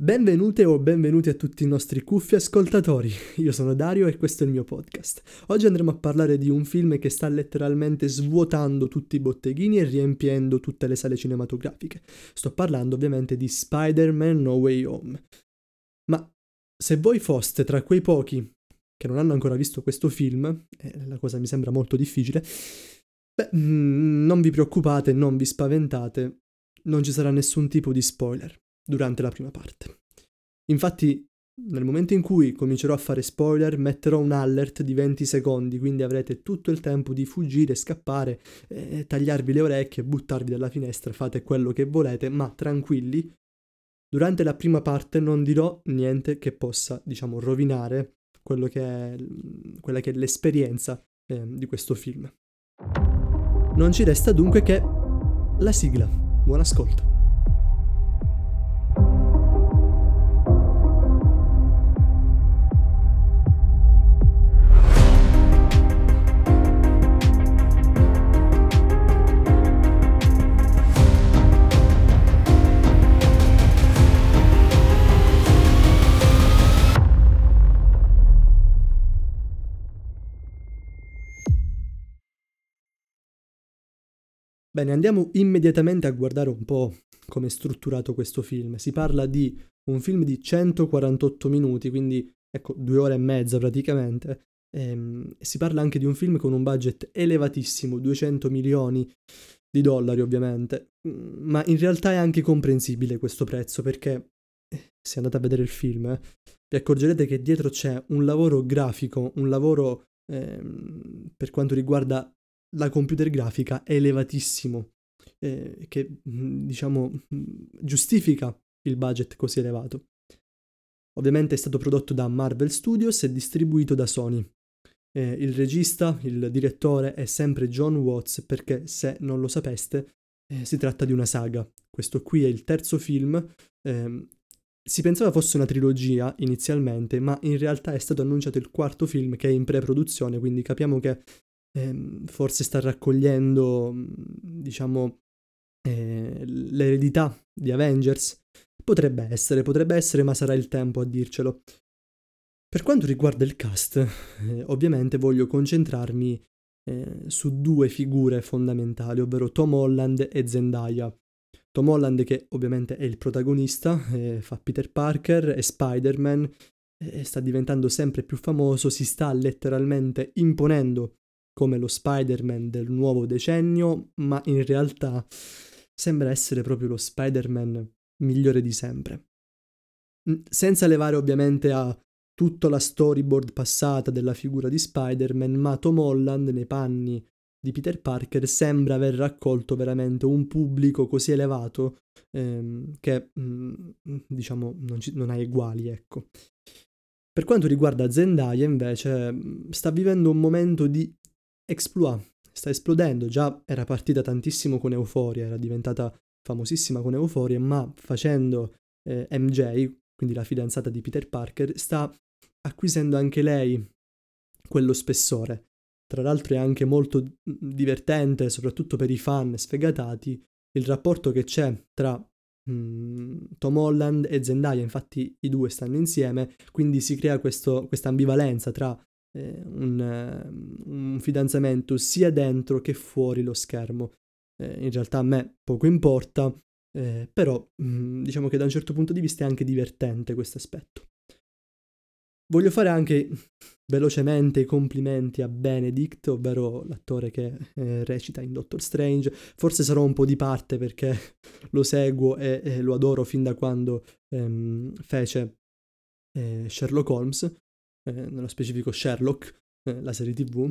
Benvenute o benvenuti a tutti i nostri cuffi ascoltatori. Io sono Dario e questo è il mio podcast. Oggi andremo a parlare di un film che sta letteralmente svuotando tutti i botteghini e riempiendo tutte le sale cinematografiche. Sto parlando ovviamente di Spider-Man No Way Home. Ma se voi foste tra quei pochi che non hanno ancora visto questo film, eh, la cosa mi sembra molto difficile, beh, mm, non vi preoccupate, non vi spaventate, non ci sarà nessun tipo di spoiler durante la prima parte. Infatti, nel momento in cui comincerò a fare spoiler, metterò un alert di 20 secondi, quindi avrete tutto il tempo di fuggire, scappare, eh, tagliarvi le orecchie, buttarvi dalla finestra, fate quello che volete, ma tranquilli. Durante la prima parte non dirò niente che possa, diciamo, rovinare che è, quella che è l'esperienza eh, di questo film. Non ci resta dunque che la sigla. Buon ascolto. Bene, andiamo immediatamente a guardare un po' come è strutturato questo film. Si parla di un film di 148 minuti, quindi ecco, due ore e mezza praticamente. Ehm, si parla anche di un film con un budget elevatissimo, 200 milioni di dollari ovviamente, mm, ma in realtà è anche comprensibile questo prezzo perché eh, se andate a vedere il film eh, vi accorgerete che dietro c'è un lavoro grafico, un lavoro ehm, per quanto riguarda la computer grafica è elevatissimo, eh, che mm, diciamo mm, giustifica il budget così elevato. Ovviamente è stato prodotto da Marvel Studios e distribuito da Sony. Eh, il regista, il direttore è sempre John Watts perché se non lo sapeste eh, si tratta di una saga. Questo qui è il terzo film. Ehm, si pensava fosse una trilogia inizialmente, ma in realtà è stato annunciato il quarto film che è in pre-produzione, quindi capiamo che eh, forse sta raccogliendo, mm, diciamo, eh, l'eredità di Avengers. Potrebbe essere, potrebbe essere, ma sarà il tempo a dircelo. Per quanto riguarda il cast, eh, ovviamente voglio concentrarmi eh, su due figure fondamentali, ovvero Tom Holland e Zendaya. Tom Holland che ovviamente è il protagonista, eh, fa Peter Parker e Spider-Man, sta diventando sempre più famoso, si sta letteralmente imponendo come lo Spider-Man del nuovo decennio, ma in realtà sembra essere proprio lo Spider-Man migliore di sempre. Senza levare ovviamente a tutta la storyboard passata della figura di Spider-Man, ma Tom Holland nei panni di Peter Parker sembra aver raccolto veramente un pubblico così elevato ehm, che mh, diciamo non, ci, non ha eguali, ecco. Per quanto riguarda Zendaya invece sta vivendo un momento di exploit, sta esplodendo, già era partita tantissimo con Euphoria, era diventata famosissima con Euphoria, ma facendo eh, MJ, quindi la fidanzata di Peter Parker, sta acquisendo anche lei quello spessore. Tra l'altro è anche molto mm, divertente, soprattutto per i fan sfegatati, il rapporto che c'è tra mm, Tom Holland e Zendaya, infatti i due stanno insieme, quindi si crea questa ambivalenza tra eh, un, eh, un, fidanzamento sia dentro che fuori lo schermo. Eh, in realtà a me poco importa, eh, però mh, mm, diciamo che da un certo punto di vista è anche divertente questo aspetto. Voglio fare anche velocemente i complimenti a Benedict, ovvero l'attore che eh, recita in Doctor Strange. Forse sarò un po' di parte perché lo seguo e, e lo adoro fin da quando ehm, fece eh, Sherlock Holmes, nello specifico Sherlock, eh, la serie tv.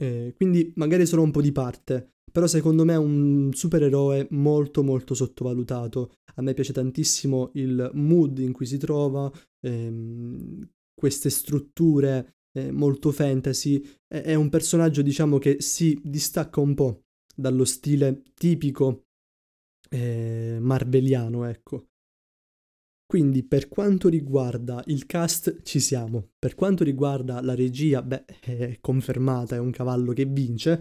Eh, quindi magari solo un po' di parte, però secondo me è un supereroe molto molto sottovalutato. A me piace tantissimo il mood in cui si trova, ehm, queste strutture eh, molto fantasy. È, è un personaggio, diciamo, che si distacca un po' dallo stile tipico eh, marveliano, ecco. Quindi per quanto riguarda il cast ci siamo, per quanto riguarda la regia, beh, è confermata, è un cavallo che vince.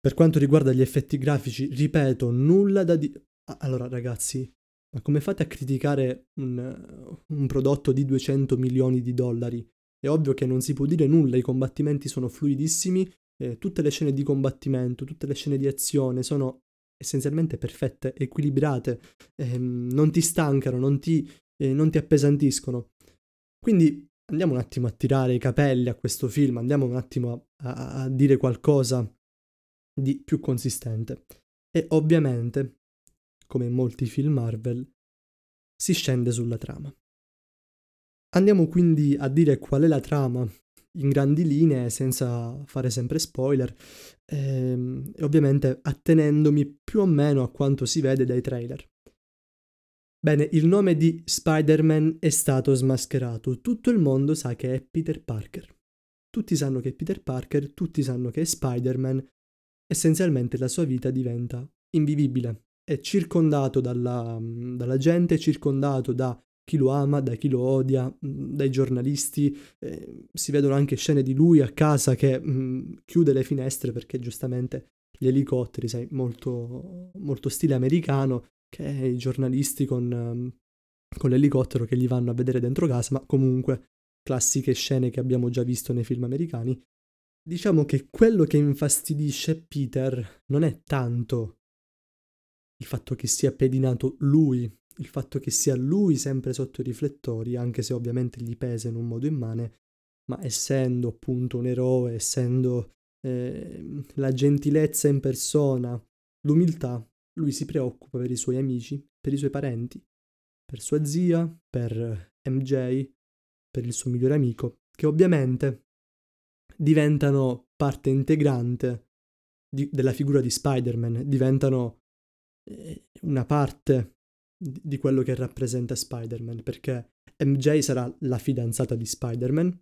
Per quanto riguarda gli effetti grafici, ripeto, nulla da dire. Allora ragazzi, Ma come fate a criticare un, un prodotto di 200 milioni di dollari? È ovvio che non si può dire nulla, i combattimenti sono fluidissimi, eh, tutte le scene di combattimento, tutte le scene di azione sono essenzialmente perfette, equilibrate, eh, non ti stancano, non ti, eh, non ti appesantiscono. Quindi andiamo un attimo a tirare i capelli a questo film, andiamo un attimo a, a dire qualcosa di più consistente. E ovviamente, come in molti film Marvel, si scende sulla trama. Andiamo quindi a dire qual è la trama in grandi linee, senza fare sempre spoiler, ehm, e ovviamente attenendomi più o meno a quanto si vede dai trailer. Bene, il nome di Spider-Man è stato smascherato, tutto il mondo sa che è Peter Parker. Tutti sanno che è Peter Parker, tutti sanno che è Spider-Man, essenzialmente la sua vita diventa invivibile. È circondato dalla, dalla gente, circondato da chi lo ama, da chi lo odia, mm, dai giornalisti. Eh, si vedono anche scene di lui a casa che mh, mm, chiude le finestre perché giustamente gli elicotteri, sai, molto, molto stile americano, che i giornalisti con, um, con l'elicottero che gli vanno a vedere dentro casa, ma comunque classiche scene che abbiamo già visto nei film americani. Diciamo che quello che infastidisce Peter non è tanto il fatto che sia pedinato lui, il fatto che sia lui sempre sotto i riflettori, anche se ovviamente gli pesa in un modo immane, ma essendo appunto un eroe, essendo eh, la gentilezza in persona, l'umiltà, lui si preoccupa per i suoi amici, per i suoi parenti, per sua zia, per MJ, per il suo migliore amico, che ovviamente diventano parte integrante di, della figura di Spider-Man, diventano eh, una parte di, quello che rappresenta Spider-Man, perché MJ sarà la fidanzata di Spider-Man,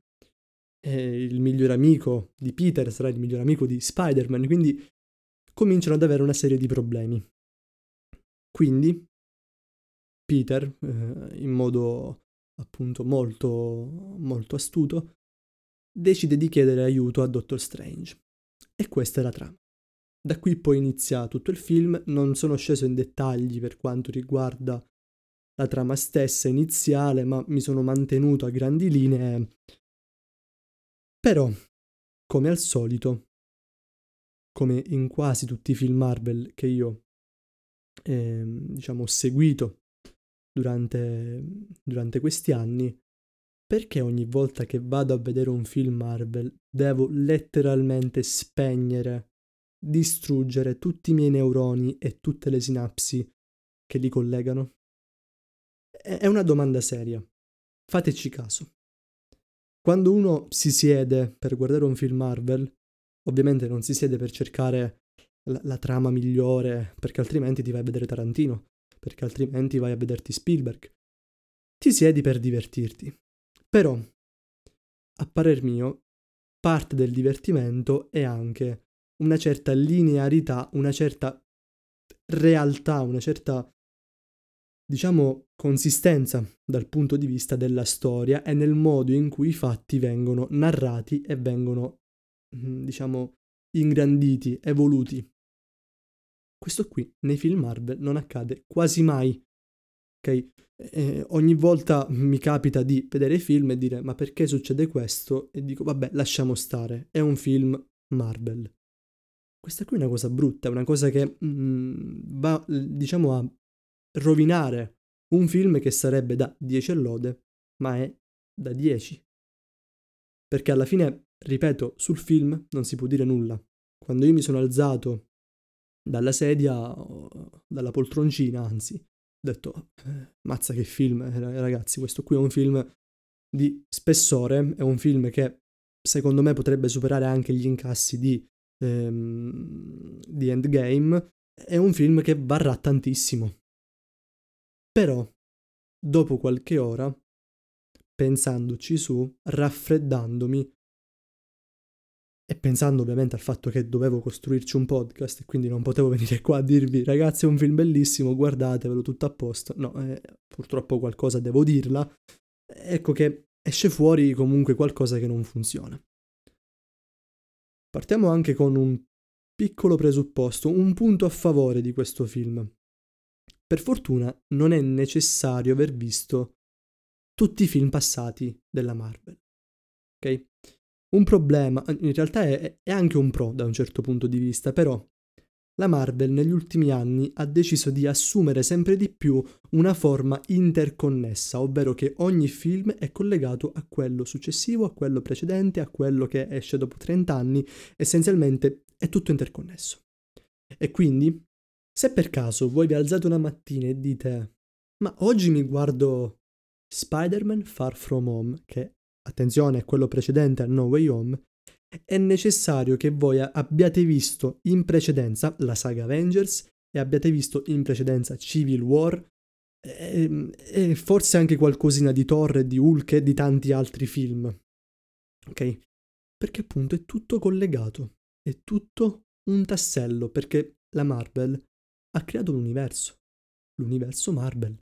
e il miglior amico di Peter sarà il miglior amico di Spider-Man, quindi cominciano ad avere una serie di problemi. Quindi Peter, eh, in modo appunto molto, molto astuto, decide di chiedere aiuto a Doctor Strange. E questa è la trama. Da qui poi inizia tutto il film, non sono sceso in dettagli per quanto riguarda la trama stessa iniziale, ma mi sono mantenuto a grandi linee. Però, come al solito, come in quasi tutti i film Marvel che io eh, diciamo ho seguito durante, durante questi anni, perché ogni volta che vado a vedere un film Marvel devo letteralmente spegnere, distruggere tutti i miei neuroni e tutte le sinapsi che li collegano? È una domanda seria. Fateci caso. Quando uno si siede per guardare un film Marvel, ovviamente non si siede per cercare la, la trama migliore, perché altrimenti ti vai a vedere Tarantino, perché altrimenti vai a vederti Spielberg. Ti siedi per divertirti. Però, a parer mio, parte del divertimento è anche una certa linearità, una certa realtà, una certa, diciamo, consistenza dal punto di vista della storia e nel modo in cui i fatti vengono narrati e vengono, mm, diciamo, ingranditi, evoluti. Questo qui nei film Marvel non accade quasi mai. Ok? eh, ogni volta mi capita di vedere film e dire ma perché succede questo? E dico vabbè lasciamo stare, è un film Marvel. Questa qui è una cosa brutta, una cosa che mm, va diciamo a rovinare un film che sarebbe da 10 lode, ma è da 10. Perché alla fine, ripeto, sul film non si può dire nulla. Quando io mi sono alzato dalla sedia, dalla poltroncina, anzi, ho detto, eh, mazza che film, eh, ragazzi, questo qui è un film di spessore, è un film che secondo me potrebbe superare anche gli incassi di, ehm, di Endgame, è un film che varrà tantissimo. Però, dopo qualche ora, pensandoci su, raffreddandomi, e pensando ovviamente al fatto che dovevo costruirci un podcast e quindi non potevo venire qua a dirvi ragazzi è un film bellissimo, guardatevelo tutto a posto. No, eh, purtroppo qualcosa devo dirla. Ecco che esce fuori comunque qualcosa che non funziona. Partiamo anche con un piccolo presupposto, un punto a favore di questo film. per fortuna non è necessario aver visto tutti i film passati della Marvel. Ok? Un problema, in realtà è, è anche un pro da un certo punto di vista, però la Marvel negli ultimi anni ha deciso di assumere sempre di più una forma interconnessa, ovvero che ogni film è collegato a quello successivo, a quello precedente, a quello che esce dopo 30 anni, essenzialmente è tutto interconnesso. E quindi, se per caso voi vi alzate una mattina e dite ma oggi mi guardo Spider-Man Far From Home, che attenzione è quello precedente a No Way Home, è necessario che voi abbiate visto in precedenza la saga Avengers e abbiate visto in precedenza Civil War e, ehm, e forse anche qualcosina di Thor, di Hulk e di tanti altri film. Ok? Perché appunto è tutto collegato, è tutto un tassello, perché la Marvel ha creato l'universo, l'universo Marvel,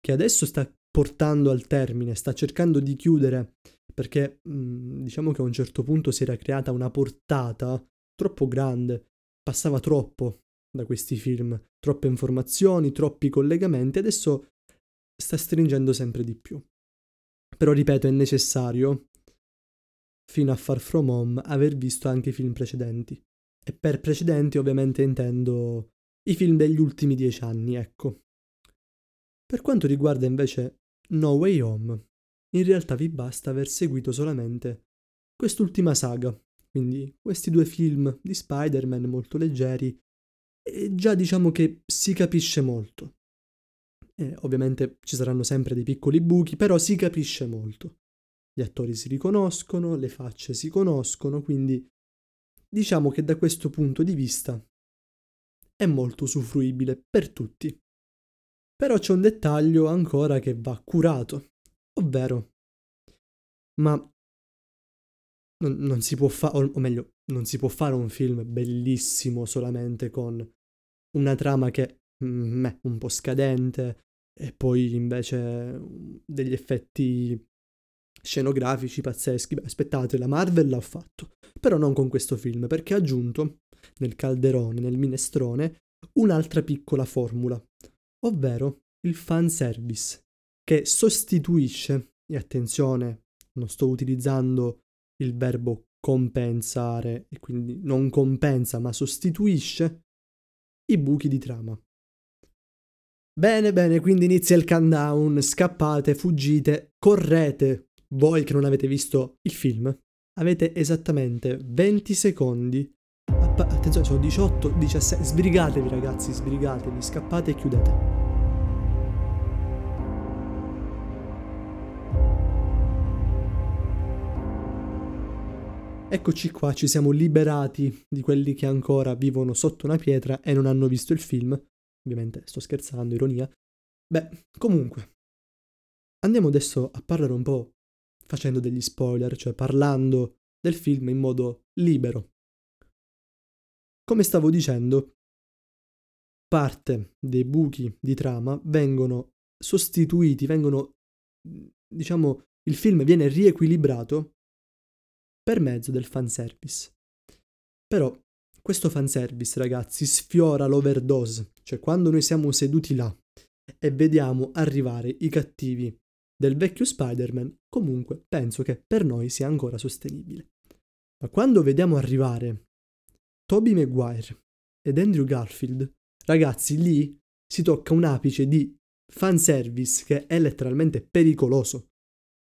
che adesso sta portando al termine, sta cercando di chiudere perché mh, diciamo che a un certo punto si era creata una portata troppo grande, passava troppo da questi film, troppe informazioni, troppi collegamenti, adesso sta stringendo sempre di più. Però ripeto, è necessario, fino a Far From Home, aver visto anche i film precedenti. E per precedenti ovviamente intendo i film degli ultimi dieci anni, ecco. Per quanto riguarda invece No Way Home, in realtà vi basta aver seguito solamente quest'ultima saga, quindi questi due film di Spider-Man molto leggeri, e già diciamo che si capisce molto. E ovviamente ci saranno sempre dei piccoli buchi, però si capisce molto. Gli attori si riconoscono, le facce si conoscono, quindi diciamo che da questo punto di vista è molto usufruibile per tutti. Però c'è un dettaglio ancora che va curato, Ovvero, ma non, non si può fare, o, o meglio, non si può fare un film bellissimo solamente con una trama che mm, è un po' scadente e poi invece mm, degli effetti scenografici pazzeschi. Beh, aspettate, la Marvel l'ha fatto, però non con questo film, perché ha aggiunto nel calderone, nel minestrone, un'altra piccola formula, ovvero il fanservice che sostituisce, e attenzione, non sto utilizzando il verbo compensare, e quindi non compensa, ma sostituisce i buchi di trama. Bene, bene, quindi inizia il countdown, scappate, fuggite, correte. Voi che non avete visto il film, avete esattamente 20 secondi. Attenzione, sono 18, 17. Sbrigatevi ragazzi, sbrigatevi, scappate e chiudete. Eccoci qua, ci siamo liberati di quelli che ancora vivono sotto una pietra e non hanno visto il film. Ovviamente sto scherzando, ironia. Beh, comunque, andiamo adesso a parlare un po' facendo degli spoiler, cioè parlando del film in modo libero. Come stavo dicendo, parte dei buchi di trama vengono sostituiti, vengono, diciamo, il film viene riequilibrato per mezzo del fanservice. Però questo fanservice, ragazzi, sfiora l'overdose, cioè quando noi siamo seduti là e vediamo arrivare i cattivi del vecchio Spider-Man, comunque penso che per noi sia ancora sostenibile. Ma quando vediamo arrivare Toby Maguire ed Andrew Garfield, ragazzi, lì si tocca un apice di fanservice che è letteralmente pericoloso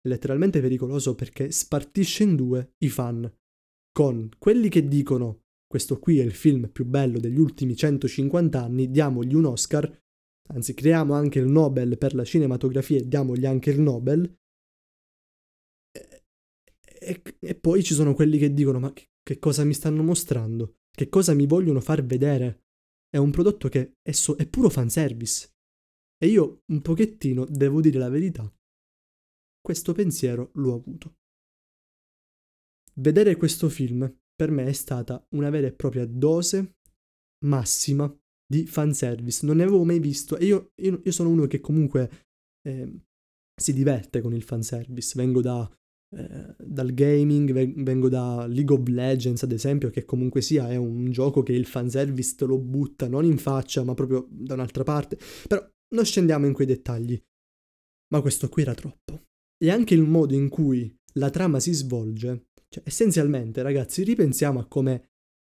letteralmente pericoloso perché spartisce in due i fan, con quelli che dicono questo qui è il film più bello degli ultimi 150 anni, diamogli un Oscar, anzi creiamo anche il Nobel per la cinematografia e diamogli anche il Nobel, e, e, poi ci sono quelli che dicono ma che, che, cosa mi stanno mostrando? Che cosa mi vogliono far vedere? È un prodotto che è, so, è puro fanservice. E io un pochettino, devo dire la verità, questo pensiero l'ho avuto. Vedere questo film per me è stata una vera e propria dose massima di fanservice. Non ne avevo mai visto e io, io, io sono uno che comunque eh, si diverte con il fanservice. Vengo da eh, dal gaming, vengo da League of Legends ad esempio, che comunque sia è un gioco che il fanservice te lo butta non in faccia, ma proprio da un'altra parte. Però non scendiamo in quei dettagli. Ma questo qui era troppo. E anche il modo in cui la trama si svolge, cioè essenzialmente ragazzi ripensiamo a come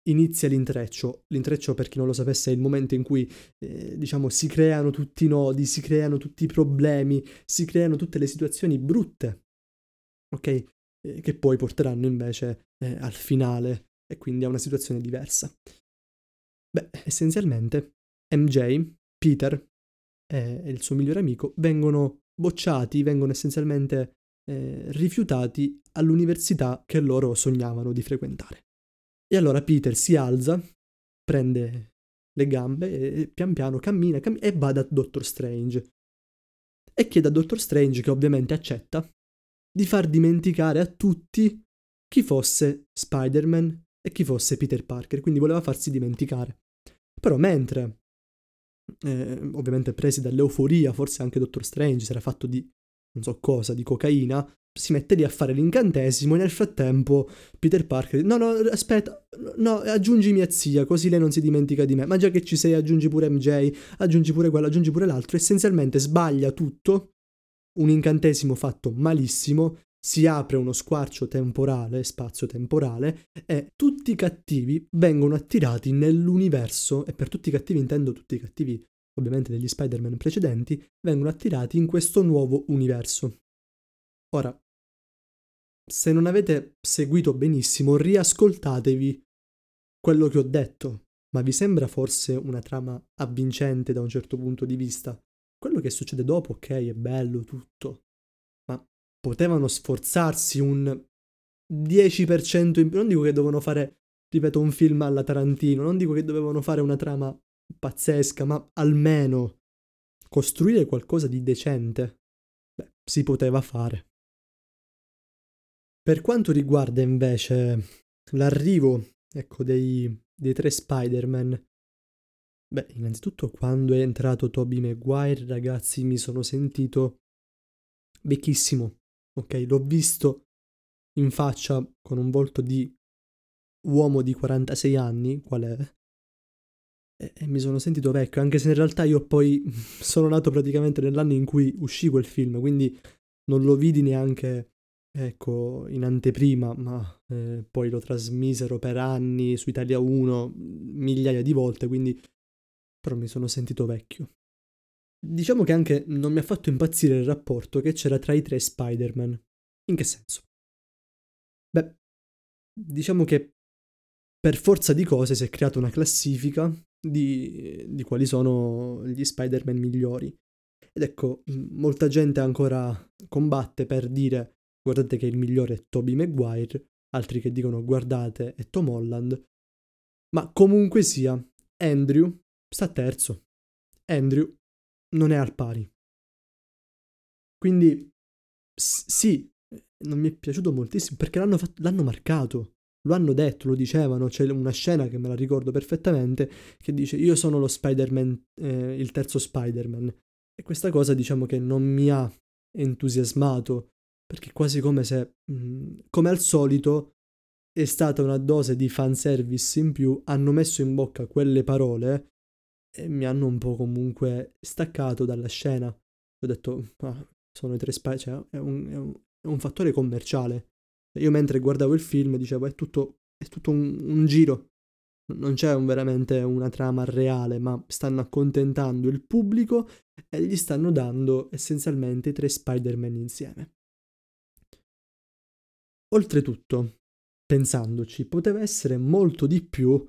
inizia l'intreccio. L'intreccio, per chi non lo sapesse, è il momento in cui, eh, diciamo, si creano tutti i nodi, si creano tutti i problemi, si creano tutte le situazioni brutte, ok? Eh, che poi porteranno invece eh, al finale e quindi a una situazione diversa. Beh, essenzialmente MJ, Peter e il suo migliore amico vengono bocciati, vengono essenzialmente eh, rifiutati all'università che loro sognavano di frequentare. E allora Peter si alza, prende le gambe e pian piano cammina, cammina e va da Doctor Strange. E chiede a Doctor Strange, che ovviamente accetta, di far dimenticare a tutti chi fosse Spider-Man e chi fosse Peter Parker, quindi voleva farsi dimenticare. Però mentre, eh, ovviamente presi dall'euforia, forse anche Doctor Strange si era fatto di non so cosa, di cocaina, si mette lì a fare l'incantesimo e nel frattempo Peter Parker no no aspetta no aggiungi mia zia così lei non si dimentica di me. Ma già che ci sei aggiungi pure MJ aggiungi pure quello aggiungi pure l'altro. Essenzialmente sbaglia tutto un incantesimo fatto malissimo si apre uno squarcio temporale spazio temporale e tutti i cattivi vengono attirati nell'universo e per tutti i cattivi intendo tutti i cattivi ovviamente degli Spider-Man precedenti vengono attirati in questo nuovo universo ora se non avete seguito benissimo, riascoltatevi quello che ho detto, ma vi sembra forse una trama avvincente da un certo punto di vista? Quello che succede dopo, ok, è bello tutto, potevano sforzarsi un 10% in più. Non dico che dovevano fare, ripeto, un film alla Tarantino, non dico che dovevano fare una trama pazzesca, ma almeno costruire qualcosa di decente. Beh, si poteva fare. Per quanto riguarda invece l'arrivo, ecco, dei, dei tre Spider-Man, beh, innanzitutto quando è entrato Toby Maguire, ragazzi, mi sono sentito vecchissimo, ok? L'ho visto in faccia con un volto di uomo di 46 anni, qual è? E, e mi sono sentito vecchio, anche se in realtà io poi sono nato praticamente nell'anno in cui uscì quel film, quindi non lo vidi neanche ecco, in anteprima, ma eh, poi lo trasmisero per anni su Italia 1 migliaia di volte, quindi però mi sono sentito vecchio. Diciamo che anche non mi ha fatto impazzire il rapporto che c'era tra i tre Spider-Man. In che senso? Beh, diciamo che per forza di cose si è creata una classifica di, di quali sono gli Spider-Man migliori. Ed ecco, molta gente ancora combatte per dire guardate che il migliore è Toby Maguire, altri che dicono guardate è Tom Holland, ma comunque sia, Andrew sta terzo. Andrew non è al pari. Quindi sì, non mi è piaciuto moltissimo perché l'hanno, fatto, l'hanno marcato, lo hanno detto, lo dicevano, c'è una scena che me la ricordo perfettamente che dice io sono lo Spider-Man, eh, il terzo Spider-Man. E questa cosa diciamo che non mi ha entusiasmato perché quasi come se, mh, mhmm, come al solito, è stata una dose di fanservice in più, hanno messo in bocca quelle parole e mi hanno un po' comunque staccato dalla scena. Ho detto, ah, sono i tre spy, cioè è un, è, un, è un, fattore commerciale. Io mentre guardavo il film dicevo, è tutto, è tutto un, un giro, non c'è un, veramente una trama reale, ma stanno accontentando il pubblico e gli stanno dando essenzialmente i tre Spider-Man insieme. Oltretutto, pensandoci, poteva essere molto di più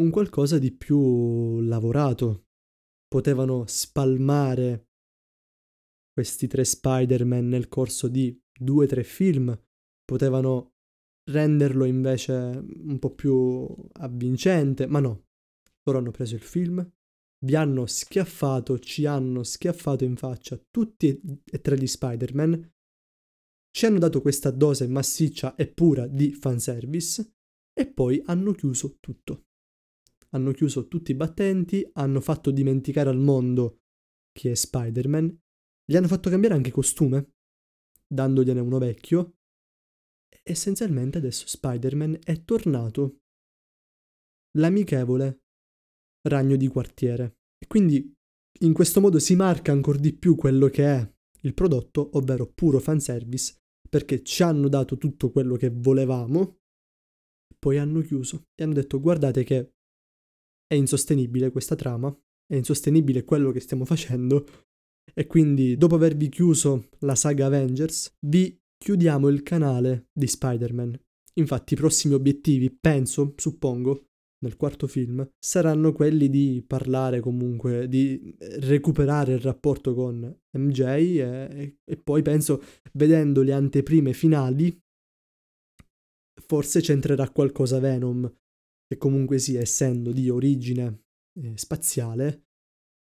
un qualcosa di più lavorato. Potevano spalmare questi tre Spider-Man nel corso di due o tre film, potevano renderlo invece un po' più avvincente, ma no. Loro hanno preso il film, vi hanno schiaffato, ci hanno schiaffato in faccia tutti e tre gli Spider-Man ci hanno dato questa dose massiccia e pura di fanservice e poi hanno chiuso tutto. Hanno chiuso tutti i battenti, hanno fatto dimenticare al mondo chi è Spider-Man, gli hanno fatto cambiare anche costume, dandogliene uno vecchio, essenzialmente adesso Spider-Man è tornato l'amichevole ragno di quartiere. E quindi in questo modo si marca ancora di più quello che è il prodotto, ovvero puro fanservice, perché ci hanno dato tutto quello che volevamo, poi hanno chiuso e hanno detto guardate che è insostenibile questa trama, è insostenibile quello che stiamo facendo e quindi dopo avervi chiuso la saga Avengers vi chiudiamo il canale di Spider-Man. Infatti i prossimi obiettivi, penso, suppongo, nel quarto film, saranno quelli di parlare comunque, di recuperare il rapporto con MJ e, e poi penso, vedendo le anteprime finali, forse c'entrerà qualcosa Venom, che comunque sia, essendo di origine eh, spaziale,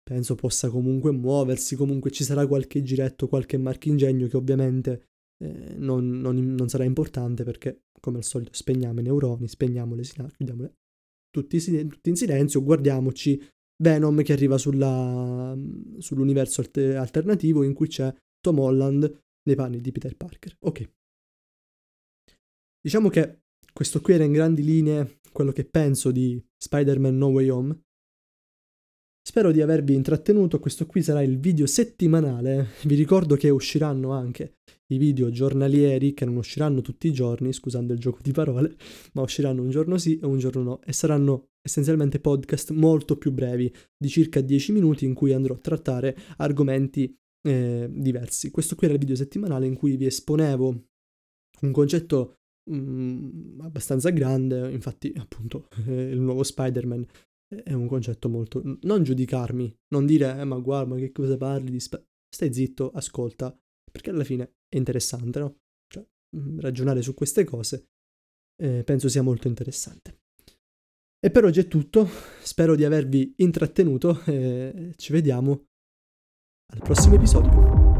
penso possa comunque muoversi, comunque ci sarà qualche giretto, qualche marchingegno che ovviamente eh, non, non, non, sarà importante perché come al solito spegniamo i neuroni, spegniamo le sinapsi, chiudiamole tutti, tutti, in silenzio, guardiamoci Venom che arriva sulla, sull'universo alter- alternativo in cui c'è Tom Holland nei panni di Peter Parker. Ok. Diciamo che questo qui era in grandi linee quello che penso di Spider-Man No Way Home. Spero di avervi intrattenuto, questo qui sarà il video settimanale, vi ricordo che usciranno anche i video giornalieri che non usciranno tutti i giorni, scusando il gioco di parole, ma usciranno un giorno sì e un giorno no e saranno essenzialmente podcast molto più brevi, di circa 10 minuti in cui andrò a trattare argomenti eh, diversi. Questo qui era il video settimanale in cui vi esponevo un concetto mm, abbastanza grande, infatti appunto eh, il nuovo Spider-Man è un concetto molto... non giudicarmi, non dire eh, ma guarda ma che cosa parli di... Sp-? Stai zitto, ascolta, perché alla fine è interessante, no? Cioè, mm, ragionare su queste cose eh, penso sia molto interessante. E per oggi è tutto, spero di avervi intrattenuto e ci vediamo al prossimo episodio.